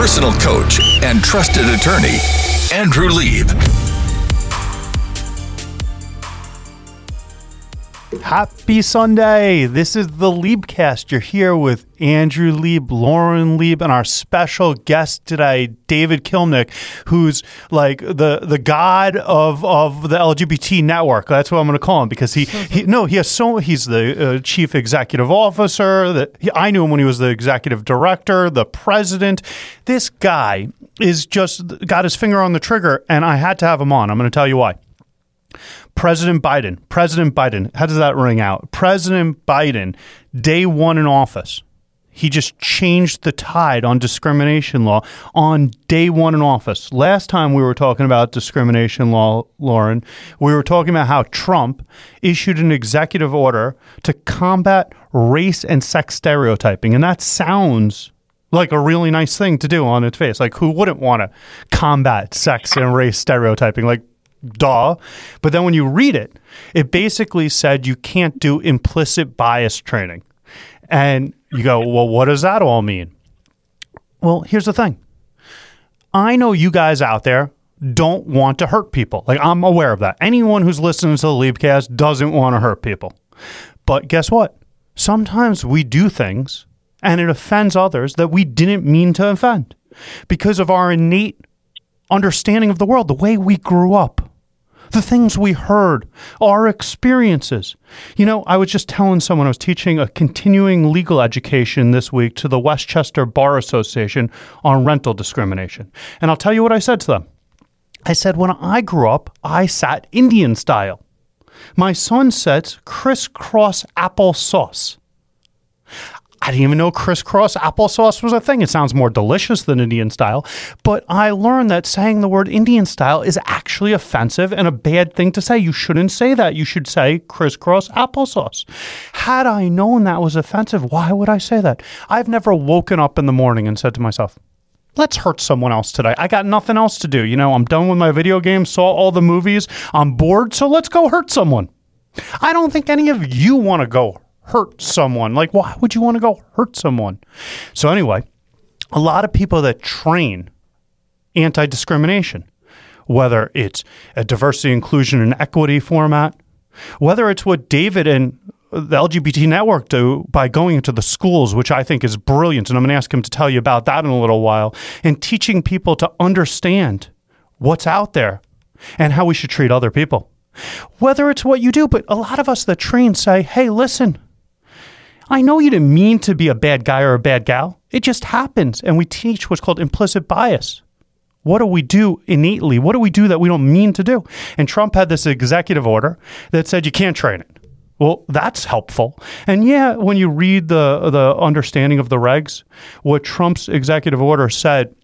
personal coach and trusted attorney, Andrew Lieb. Happy Sunday. This is the Liebcast. You're here with Andrew Lieb, Lauren Lieb, and our special guest today, David Kilmnick, who's like the the god of of the LGBT network. That's what I'm going to call him because he, he no, he has so he's the uh, chief executive officer. That he, I knew him when he was the executive director, the president. This guy is just got his finger on the trigger, and I had to have him on. I'm going to tell you why. President Biden, President Biden, how does that ring out? President Biden, day one in office, he just changed the tide on discrimination law on day one in office. Last time we were talking about discrimination law, Lauren, we were talking about how Trump issued an executive order to combat race and sex stereotyping. And that sounds like a really nice thing to do on its face. Like, who wouldn't want to combat sex and race stereotyping? Like, duh. But then when you read it, it basically said you can't do implicit bias training. And you go, well, what does that all mean? Well, here's the thing I know you guys out there don't want to hurt people. Like, I'm aware of that. Anyone who's listening to the Liebcast doesn't want to hurt people. But guess what? Sometimes we do things and it offends others that we didn't mean to offend because of our innate understanding of the world, the way we grew up the things we heard, our experiences. You know, I was just telling someone I was teaching a continuing legal education this week to the Westchester Bar Association on rental discrimination. And I'll tell you what I said to them. I said, when I grew up, I sat Indian style. My son sits crisscross applesauce. I didn't even know crisscross applesauce was a thing. It sounds more delicious than Indian style. But I learned that saying the word Indian style is actually offensive and a bad thing to say. You shouldn't say that. You should say crisscross applesauce. Had I known that was offensive, why would I say that? I've never woken up in the morning and said to myself, let's hurt someone else today. I got nothing else to do. You know, I'm done with my video games, saw all the movies, I'm bored, so let's go hurt someone. I don't think any of you want to go hurt someone. Like, why would you want to go hurt someone? So, anyway, a lot of people that train anti discrimination, whether it's a diversity, inclusion, and equity format, whether it's what David and the LGBT network do by going into the schools, which I think is brilliant. And I'm going to ask him to tell you about that in a little while, and teaching people to understand what's out there and how we should treat other people. Whether it's what you do, but a lot of us that train say, hey, listen, I know you didn't mean to be a bad guy or a bad gal. It just happens. And we teach what's called implicit bias. What do we do innately? What do we do that we don't mean to do? And Trump had this executive order that said you can't train it. Well, that's helpful. And yeah, when you read the the understanding of the regs, what Trump's executive order said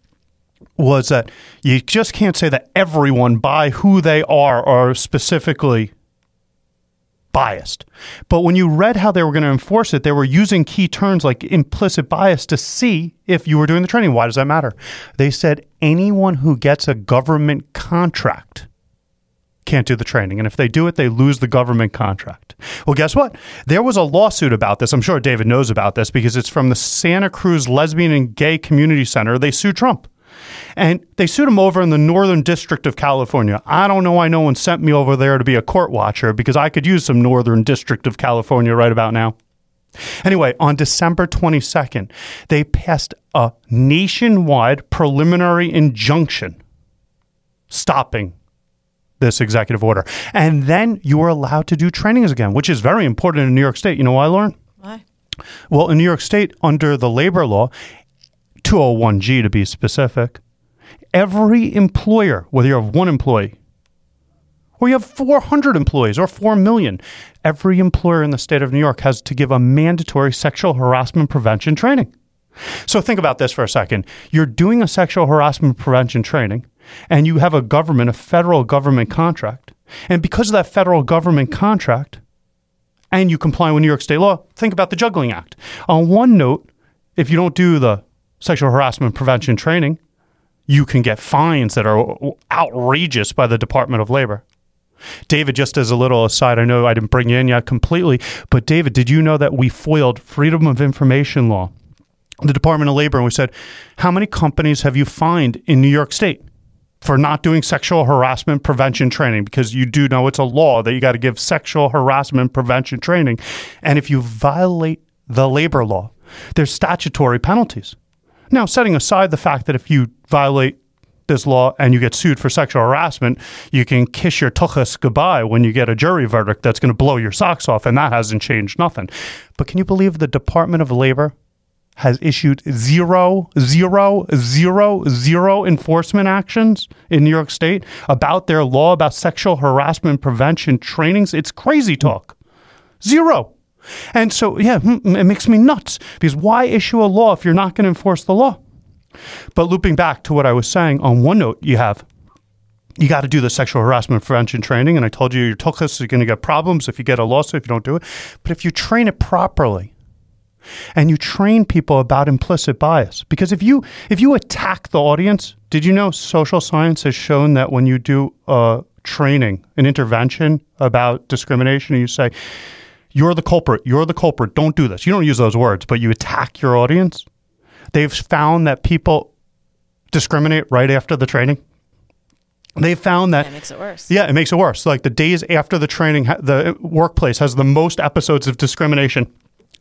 was that you just can't say that everyone by who they are are specifically biased. But when you read how they were going to enforce it, they were using key terms like implicit bias to see if you were doing the training. Why does that matter? They said anyone who gets a government contract can't do the training. And if they do it, they lose the government contract. Well, guess what? There was a lawsuit about this. I'm sure David knows about this because it's from the Santa Cruz Lesbian and Gay Community Center. They sued Trump. And they sued him over in the Northern District of California. I don't know why no one sent me over there to be a court watcher because I could use some Northern District of California right about now. Anyway, on December 22nd, they passed a nationwide preliminary injunction stopping this executive order. And then you were allowed to do trainings again, which is very important in New York State. You know why, Lauren? Why? Well, in New York State, under the labor law, 201G to be specific, every employer, whether you have one employee or you have 400 employees or 4 million, every employer in the state of New York has to give a mandatory sexual harassment prevention training. So think about this for a second. You're doing a sexual harassment prevention training and you have a government, a federal government contract. And because of that federal government contract, and you comply with New York state law, think about the Juggling Act. On one note, if you don't do the sexual harassment prevention training, you can get fines that are outrageous by the Department of Labor. David, just as a little aside, I know I didn't bring you in yet completely, but David, did you know that we foiled Freedom of Information law the Department of Labor and we said, How many companies have you fined in New York State for not doing sexual harassment prevention training? Because you do know it's a law that you got to give sexual harassment prevention training. And if you violate the labor law, there's statutory penalties. Now, setting aside the fact that if you violate this law and you get sued for sexual harassment, you can kiss your tuchus goodbye when you get a jury verdict that's going to blow your socks off, and that hasn't changed nothing. But can you believe the Department of Labor has issued zero, zero, zero, zero enforcement actions in New York State about their law about sexual harassment prevention trainings? It's crazy talk. Zero. And so, yeah, hmm, it makes me nuts because why issue a law if you're not going to enforce the law? But looping back to what I was saying, on one note, you have you got to do the sexual harassment prevention training. And I told you your tuchus are going to get problems if you get a lawsuit if you don't do it. But if you train it properly, and you train people about implicit bias because if you if you attack the audience did you know social science has shown that when you do a training an intervention about discrimination and you say you're the culprit you're the culprit don't do this you don't use those words but you attack your audience They've found that people discriminate right after the training. They found that That makes it worse. Yeah, it makes it worse. Like the days after the training, the workplace has the most episodes of discrimination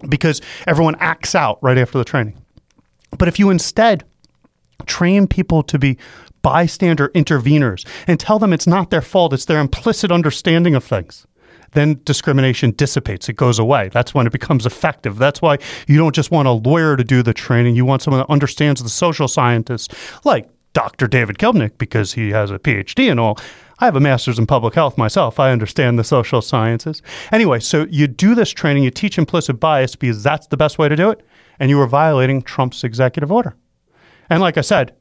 because everyone acts out right after the training. But if you instead train people to be bystander interveners and tell them it's not their fault, it's their implicit understanding of things, then discrimination dissipates. It goes away. That's when it becomes effective. That's why you don't just want a lawyer to do the training. You want someone that understands the social scientists, like Dr. David Kilmnick, because he has a PhD and all. I have a master's in public health myself. I understand the social sciences. Anyway, so you do this training, you teach implicit bias because that's the best way to do it, and you were violating Trump's executive order. And like I said,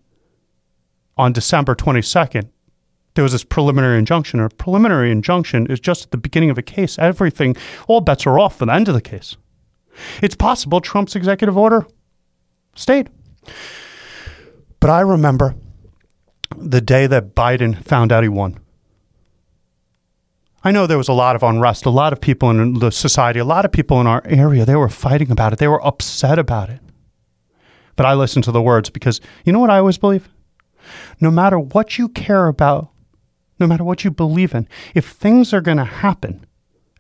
on December 22nd, there was this preliminary injunction. A preliminary injunction is just at the beginning of a case. Everything, all bets are off for the end of the case. It's possible Trump's executive order stayed. But I remember the day that Biden found out he won. I know there was a lot of unrest, a lot of people in the society, a lot of people in our area, they were fighting about it. They were upset about it. But I listened to the words because you know what I always believe? No matter what you care about, no matter what you believe in, if things are going to happen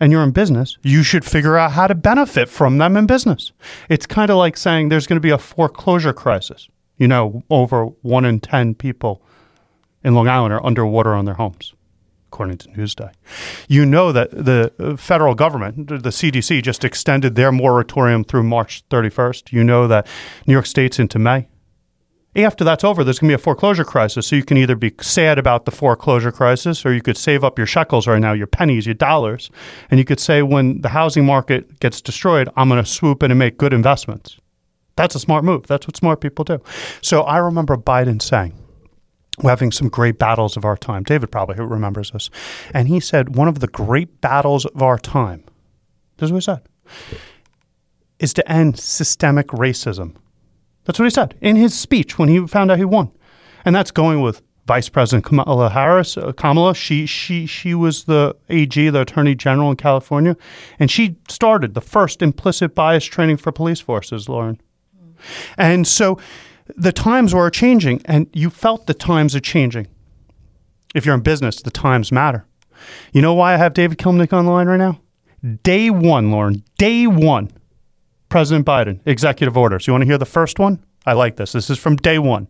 and you're in business, you should figure out how to benefit from them in business. It's kind of like saying there's going to be a foreclosure crisis. You know, over one in 10 people in Long Island are underwater on their homes, according to Newsday. You know that the uh, federal government, the CDC, just extended their moratorium through March 31st. You know that New York State's into May. After that's over, there's going to be a foreclosure crisis. So you can either be sad about the foreclosure crisis or you could save up your shekels right now, your pennies, your dollars. And you could say, when the housing market gets destroyed, I'm going to swoop in and make good investments. That's a smart move. That's what smart people do. So I remember Biden saying, we're having some great battles of our time. David probably remembers this. And he said, one of the great battles of our time, this is what he said, is to end systemic racism. That's what he said in his speech when he found out he won. And that's going with Vice President Kamala Harris. Uh, Kamala, she she she was the AG, the Attorney General in California, and she started the first implicit bias training for police forces, Lauren. And so the times were changing, and you felt the times are changing. If you're in business, the times matter. You know why I have David Kilmnick on the line right now? Day one, Lauren. Day one. President Biden, executive orders. You want to hear the first one? I like this. This is from day one.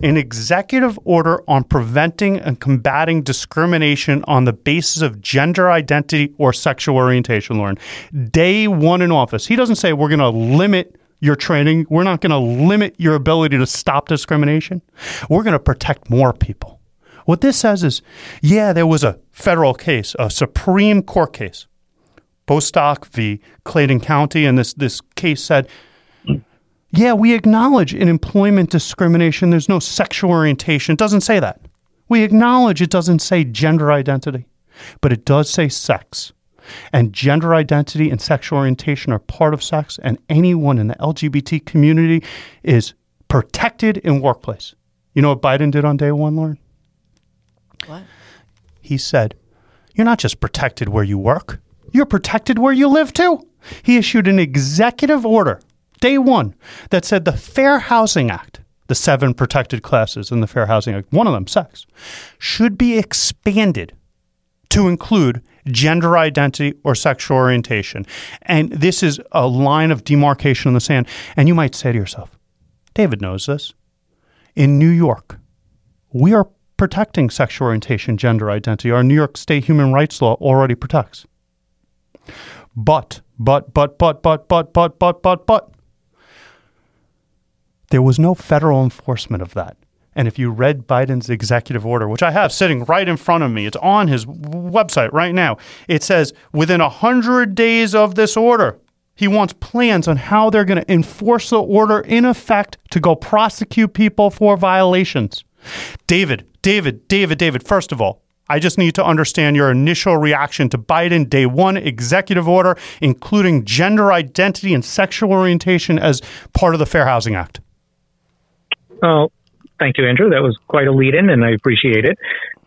An executive order on preventing and combating discrimination on the basis of gender identity or sexual orientation, Lauren. Day one in office. He doesn't say we're going to limit your training. We're not going to limit your ability to stop discrimination. We're going to protect more people. What this says is, yeah, there was a federal case, a Supreme Court case, Bostock v. Clayton County, and this this case said, yeah, we acknowledge in employment discrimination there's no sexual orientation. It doesn't say that. We acknowledge it doesn't say gender identity, but it does say sex. And gender identity and sexual orientation are part of sex, and anyone in the LGBT community is protected in workplace. You know what Biden did on day one, Lauren? What? He said, You're not just protected where you work, you're protected where you live too. He issued an executive order day one, that said the Fair Housing Act, the seven protected classes in the Fair Housing Act, one of them, sex, should be expanded to include gender identity or sexual orientation. And this is a line of demarcation in the sand. And you might say to yourself, David knows this. In New York, we are protecting sexual orientation, gender identity. Our New York State human rights law already protects. But, but, but, but, but, but, but, but, but, but, there was no federal enforcement of that. And if you read Biden's executive order, which I have sitting right in front of me, it's on his website right now. It says within 100 days of this order, he wants plans on how they're going to enforce the order in effect to go prosecute people for violations. David, David, David, David, first of all, I just need to understand your initial reaction to Biden day one executive order, including gender identity and sexual orientation as part of the Fair Housing Act. Oh, thank you, Andrew. That was quite a lead in, and I appreciate it.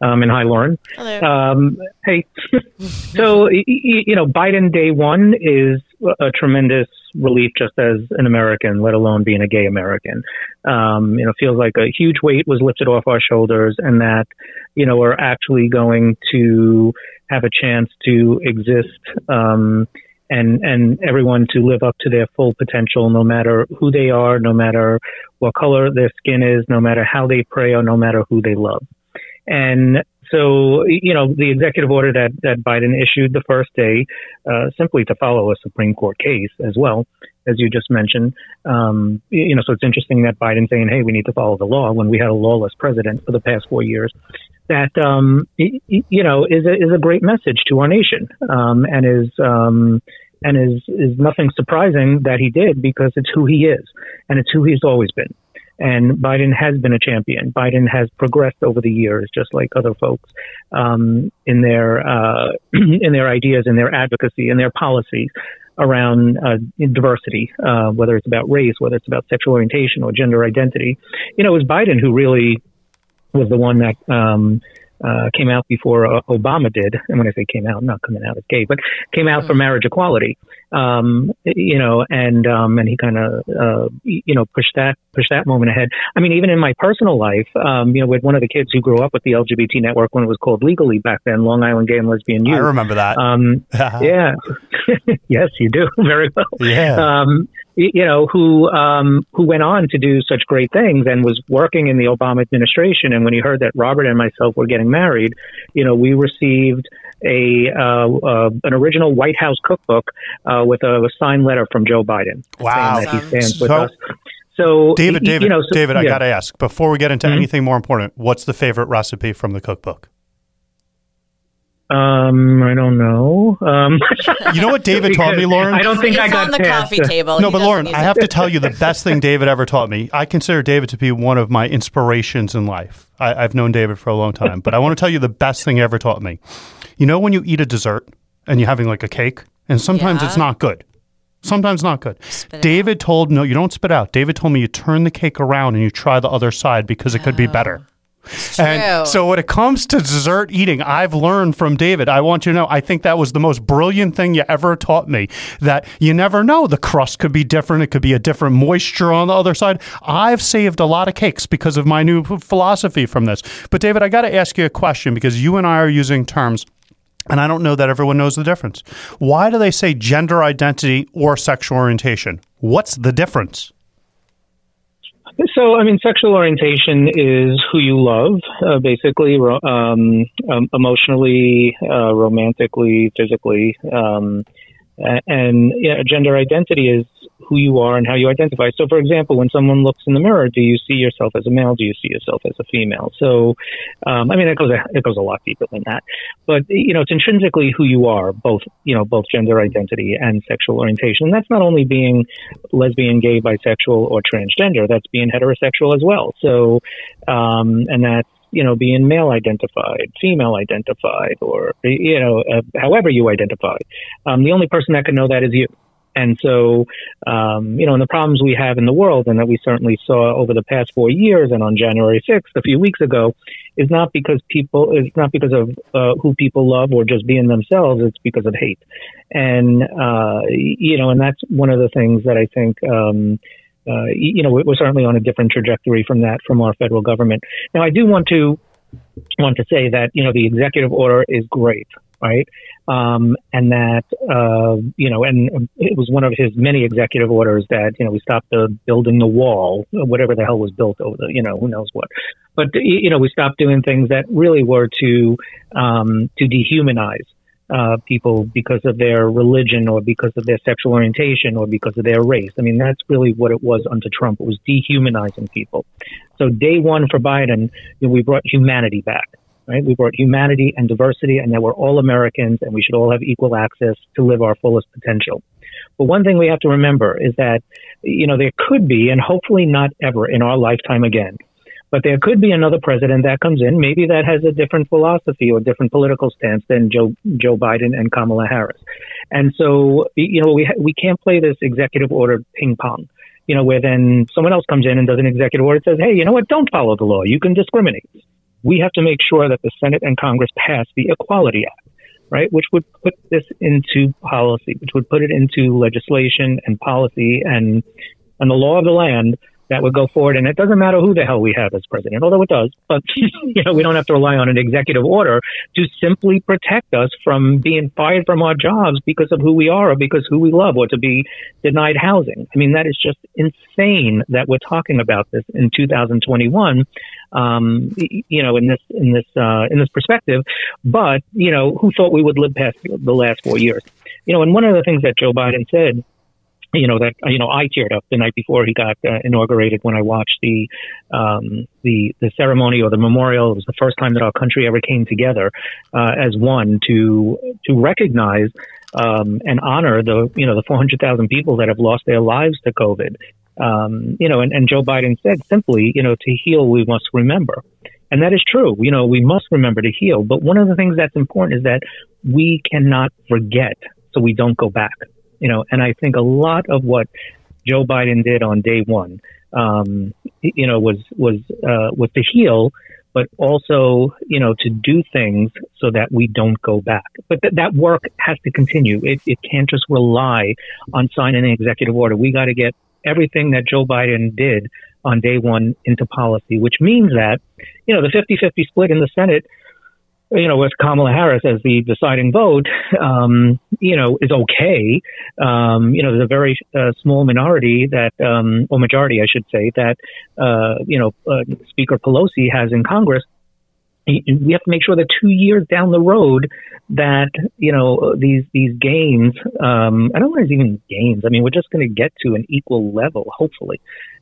Um, and hi, Lauren. Hello. Um, hey, so, y- y- you know, Biden day one is a tremendous relief just as an American, let alone being a gay American. Um, you know, feels like a huge weight was lifted off our shoulders and that, you know, we're actually going to have a chance to exist, um, and, and everyone to live up to their full potential, no matter who they are, no matter what color their skin is, no matter how they pray, or no matter who they love. And so, you know, the executive order that, that Biden issued the first day, uh, simply to follow a Supreme Court case as well, as you just mentioned. Um, you know, so it's interesting that Biden's saying, hey, we need to follow the law when we had a lawless president for the past four years. That, um, you know, is a, is a great message to our nation, um, and is, um, and is, is nothing surprising that he did because it's who he is and it's who he's always been. And Biden has been a champion. Biden has progressed over the years, just like other folks, um, in their uh, in their ideas, in their advocacy, in their policies around uh, diversity, uh, whether it's about race, whether it's about sexual orientation or gender identity. You know, it was Biden who really was the one that um, uh, came out before uh, Obama did. And when I say came out, not coming out as gay, but came out for marriage equality. Um, you know, and um, and he kind of uh, you know pushed that pushed that moment ahead. I mean, even in my personal life, um, you know, with one of the kids who grew up with the LGBT network when it was called LIGALY back then, Long Island Gay and Lesbian Youth. I remember that. Um, yeah. yes, you do very well. Yeah. Y- you know, who um, who went on to do such great things and was working in the Obama administration. And when he heard that Robert and myself were getting married, you know, we received a uh, uh, an original White House cookbook uh, with a, a signed letter from Joe Biden Wow. saying that he stands with So- us. So, David, y- y- David, you know, so- David, I yeah. got to ask before we get into Mhm. anything more important, what's the favorite recipe from the cookbook? Um, I don't know. Um, You know what David taught me, Lauren? I don't think it's I got on the past coffee table. No, He but Lauren, I have to tell you the best thing David ever taught me. I consider David to be one of my inspirations in life. I, I've known David for a long time, but I want to tell you the best thing he ever taught me. You know, when you eat a dessert and you're having like a cake, and sometimes Yeah. it's not good. Sometimes not good. Spit it David told no, you don't spit out. David told me you turn the cake around and you try the other side because it could be better. And so when it comes to dessert eating, I've learned from David. I want you to know, I think that was the most brilliant thing you ever taught me. That you never know. The crust could be different. It could be a different moisture on the other side. I've saved a lot of cakes because of my new philosophy from this. But David, I got to ask you a question because you and I are using terms and I don't know that everyone knows the difference. Why do they say gender identity or sexual orientation? What's the difference? So, I mean, sexual orientation is who you love, uh, basically, um, um, emotionally, uh, romantically, physically. Um, and yeah, gender identity is who you are and how you identify. So, for example, when someone looks in the mirror, do you see yourself as a male? Do you see yourself as a female? So, um, I mean, it goes a, it goes a lot deeper than that. But you know, it's intrinsically who you are, both you know, both gender identity and sexual orientation. And that's not only being lesbian, gay, bisexual, or transgender. That's being heterosexual as well. So, um, and that's you know being male identified, female identified, or you know uh, however you identify. Um, the only person that can know that is you. And so, um, you know, and the problems we have in the world, and that we certainly saw over the past four years, and on January 6th, a few weeks ago, is not because people, it's not because of uh, who people love or just being themselves. It's because of hate, and uh, you know, and that's one of the things that I think. Um, uh, you know, we're certainly on a different trajectory from that from our federal government. Now, I do want to want to say that you know the executive order is great right? Um, and that, uh, you know, and it was one of his many executive orders that, you know, we stopped the building the wall, whatever the hell was built over the, you know, who knows what. But, you know, we stopped doing things that really were to, um, to dehumanize. Uh, people because of their religion or because of their sexual orientation or because of their race. I mean, that's really what it was under Trump. It was dehumanizing people. So day one for Biden, you know, we brought humanity back right? We brought humanity and diversity and that we're all Americans and we should all have equal access to live our fullest potential. But one thing we have to remember is that, you know, there could be, and hopefully not ever in our lifetime again, but there could be another president that comes in, maybe that has a different philosophy or different political stance than Joe Joe Biden and Kamala Harris. And so, you know, we ha- we can't play this executive order ping pong. You know, where then someone else comes in and does an executive order that says, "Hey, you know what? Don't follow the law. You can discriminate." We have to make sure that the Senate and Congress pass the Equality Act, right, which would put this into policy, which would put it into legislation and policy and and the law of the land that would go forward. And it doesn't matter who the hell we have as president, although it does. But you know, we don't have to rely on an executive order to simply protect us from being fired from our jobs because of who we are or because who we love or to be denied housing. I mean, that is just insane that we're talking about this in 2021. Um, you know, in this in this uh, in this perspective, but you know, who thought we would live past the last four years? You know, and one of the things that Joe Biden said you know that you know I teared up the night before he got uh, inaugurated when I watched the um, the the ceremony or the memorial. It was the first time that our country ever came together uh, as one to to recognize um, and honor the you know the 400,000 people that have lost their lives to COVID. Um, you know, and, and Joe Biden said simply, you know, to heal we must remember. And that is true. You know, we must remember to heal. But one of the things that's important is that we cannot forget so we don't go back. You know, and I think a lot of what Joe Biden did on day one, um, you know, was was uh, was to heal, but also you know to do things so that we don't go back. But th- that work has to continue. It, it can't just rely on signing an executive order. We got to get everything that Joe Biden did on day one into policy, which means that, you know, the 50-50 split in the Senate you know, with Kamala Harris as the deciding vote, um, you know, is okay. Um, you know, there's a very uh, small minority that, um, or majority, I should say, that, uh, you know, uh, Speaker Pelosi has in Congress. We have to make sure that two years down the road, that you know these these gains. Um, I don't know if it's even gains. I mean, we're just going to get to an equal level, hopefully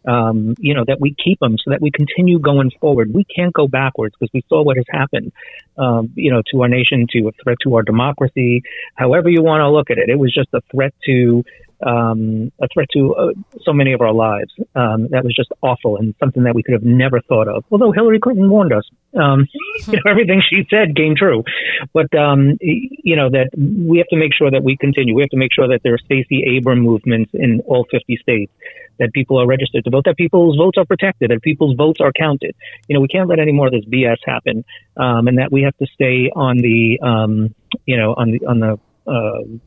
um, you know, that we keep them so that we continue going forward. We can't go backwards because we saw what has happened, um, you know, to our nation, to a threat to our democracy, however you want to look at it. It was just a threat to um, a threat to uh, so many of our lives. Um, that was just awful and something that we could have never thought of. Although Hillary Clinton warned us, um, you know, everything she said came true. But um, you know that we have to make sure that we continue. We have to make sure that there are Stacey Abrams movements in all 50 states. That people are registered to vote. That people's votes are protected. That people's votes are counted. You know, we can't let any more of this BS happen. Um, and that we have to stay on the, um, you know, on the on the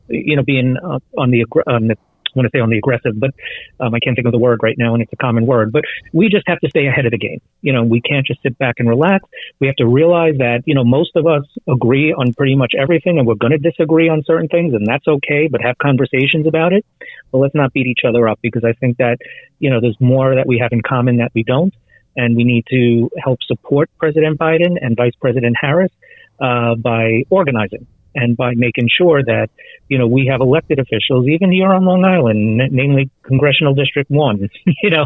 you know, being uh, on the on the I want to say on the aggressive, but um, I can't think of the word right now, and it's a common word. But we just have to stay ahead of the game. You know, we can't just sit back and relax. We have to realize that you know most of us agree on pretty much everything, and we're going to disagree on certain things, and that's okay. But have conversations about it. But let's not beat each other up because I think that you know there's more that we have in common that we don't, and we need to help support President Biden and Vice President Harris uh, by organizing and by making sure that you know we have elected officials, even here on Long Island, namely Congressional District One, you know,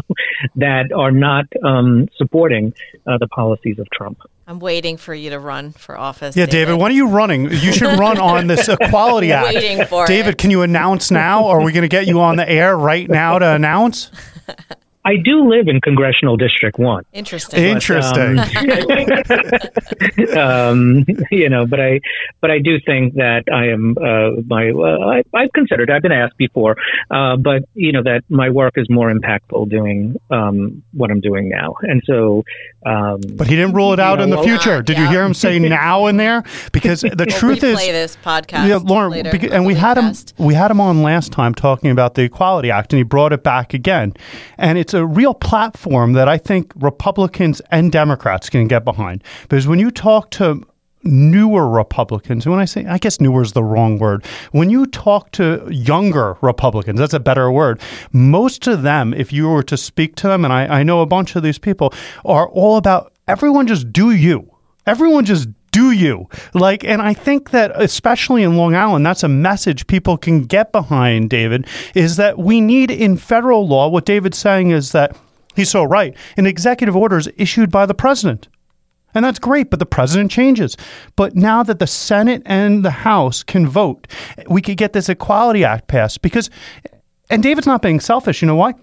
that are not um, supporting uh, the policies of Trump. I'm waiting for you to run for office. Yeah, David, David when are you running? You should run on this Equality Act. Waiting for David, it. can you announce now? Or are we going to get you on the air right now to announce? I do live in Congressional District One. Interesting. Interesting. um, um, you know, but I, but I do think that I am uh, my. Uh, I, I've considered. I've been asked before, uh, but you know that my work is more impactful doing um, what I'm doing now, and so. Um, but he didn't rule it out know, in the well, future. Did you hear him say now in there? Because the We'll truth is, replay this podcast. Yeah, Lauren, later beca- and we the had him. We had him on last time talking about the Equality Act, and he brought it back again. And it's a real platform that I think Republicans and Democrats can get behind. Because when you talk to newer Republicans, when I say, I guess newer is the wrong word. When you talk to younger Republicans, that's a better word. Most of them, if you were to speak to them, and I, I know a bunch of these people, are all about everyone just do you. Everyone just you like and i think that especially in long island that's a message people can get behind david is that we need in federal law what david's saying is that he's so right an executive order is issued by the president and that's great, but the president changes. But now that the Senate and the House can vote, we could get this Equality Act passed because, and David's not being selfish. You know why?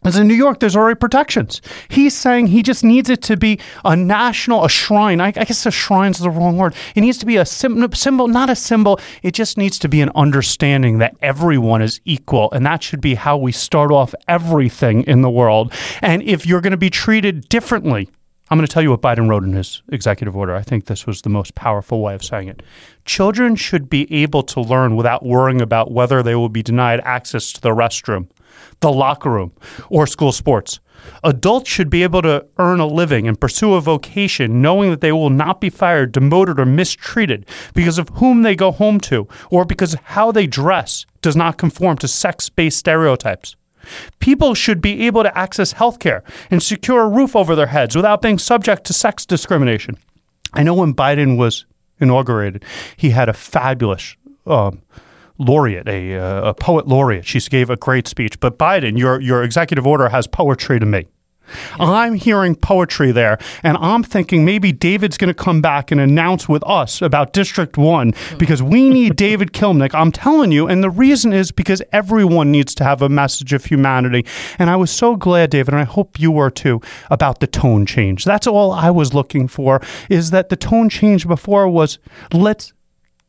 Because in New York, there's already protections. He's saying he just needs it to be a national, a shrine. I, I guess a shrine's the wrong word. It needs to be a sim- symbol, not a symbol. It just needs to be an understanding that everyone is equal. And that should be how we start off everything in the world. And if you're going to be treated differently, I'm going to tell you what Biden wrote in his executive order. I think this was the most powerful way of saying it. Children should be able to learn without worrying about whether they will be denied access to the restroom, the locker room, or school sports. Adults should be able to earn a living and pursue a vocation knowing that they will not be fired, demoted, or mistreated because of whom they go home to or because how they dress does not conform to sex based stereotypes. People should be able to access health care and secure a roof over their heads without being subject to sex discrimination. I know when Biden was inaugurated, he had a fabulous um, laureate, a, uh, a poet laureate. She gave a great speech. But Biden, your, your executive order has poetry to me. I'm hearing poetry there, and I'm thinking maybe David's going to come back and announce with us about District 1 because we need David Kilmnick. I'm telling you, and the reason is because everyone needs to have a message of humanity. And I was so glad, David, and I hope you were too, about the tone change. That's all I was looking for, is that the tone change before was let's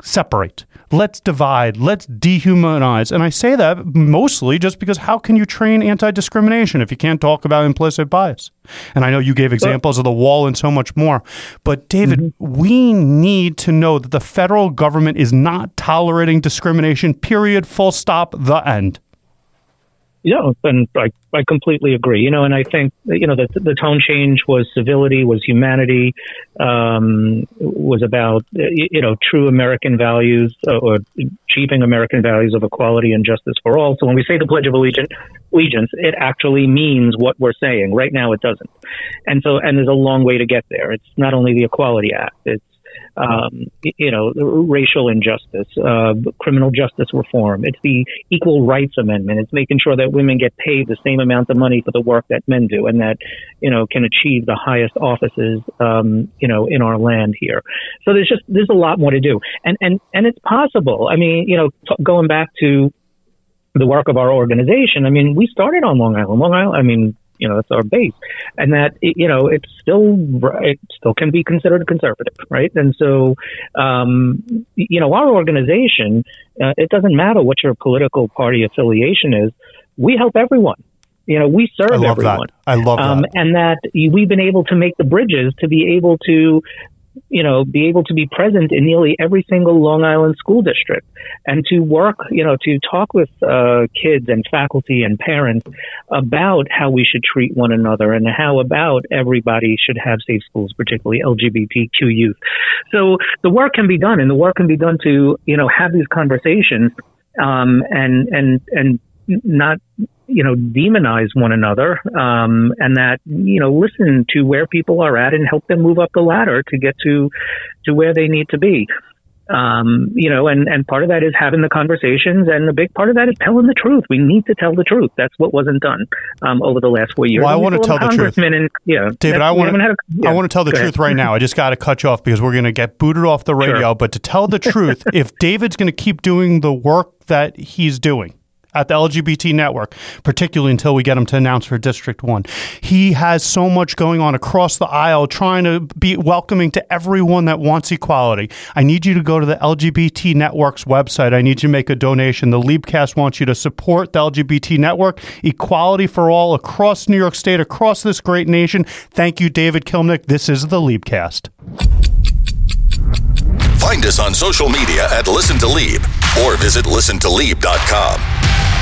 separate. Let's divide. Let's dehumanize. And I say that mostly just because how can you train anti discrimination if you can't talk about implicit bias? And I know you gave examples of the wall and so much more. But David, mm-hmm. we need to know that the federal government is not tolerating discrimination, period, full stop, the end. Yeah, and I, I completely agree. You know, and I think you know the the tone change was civility, was humanity, um, was about you know true American values uh, or achieving American values of equality and justice for all. So when we say the Pledge of Allegiance, allegiance, it actually means what we're saying. Right now, it doesn't, and so and there's a long way to get there. It's not only the Equality Act; it's um, you know, racial injustice, uh, criminal justice reform. It's the Equal Rights Amendment. It's making sure that women get paid the same amount of money for the work that men do, and that you know can achieve the highest offices, um, you know, in our land here. So there's just there's a lot more to do, and and and it's possible. I mean, you know, t- going back to the work of our organization. I mean, we started on Long Island. Long Island. I mean, you know, that's our base, and that you know, it's still it still can be considered conservative, right? And so, um, you know, our organization, uh, it doesn't matter what your political party affiliation is. We help everyone. You know, we serve I love everyone. that. I love Um, that. and that we've been able to make the bridges to be able to, you know, be able to be present in nearly every single Long Island school district and to work, you know, to talk with uh, kids and faculty and parents about how we should treat one another and how about everybody should have safe schools, particularly LGBTQ youth. So the work can be done, and the work can be done to, you know, have these conversations um, and and and not you know demonize one another um, and that you know listen to where people are at and help them move up the ladder to get to to where they need to be um, you know and and part of that is having the conversations and a big part of that is telling the truth we need to tell the truth that's what wasn't done um, over the last four years Well, I wanna tell the truth. and yeah David, I want to. yeah, I want to tell the truth right now. I just got to cut you off because we're going to get booted off the radio. Sure. But to tell the truth, if David's going to keep doing the work that he's doing, at the LGBT network, particularly until we get him to announce for District 1. He has so much going on across the aisle, trying to be welcoming to everyone that wants equality. I need you to go to the LGBT network's website. I need you to make a donation. The Liebcast wants you to support the LGBT network, equality for all across New York State, across this great nation. Thank you, David Kilmnick. This is the Liebcast. Find us on social media at Listen to Lieb or visit listentolieb.com.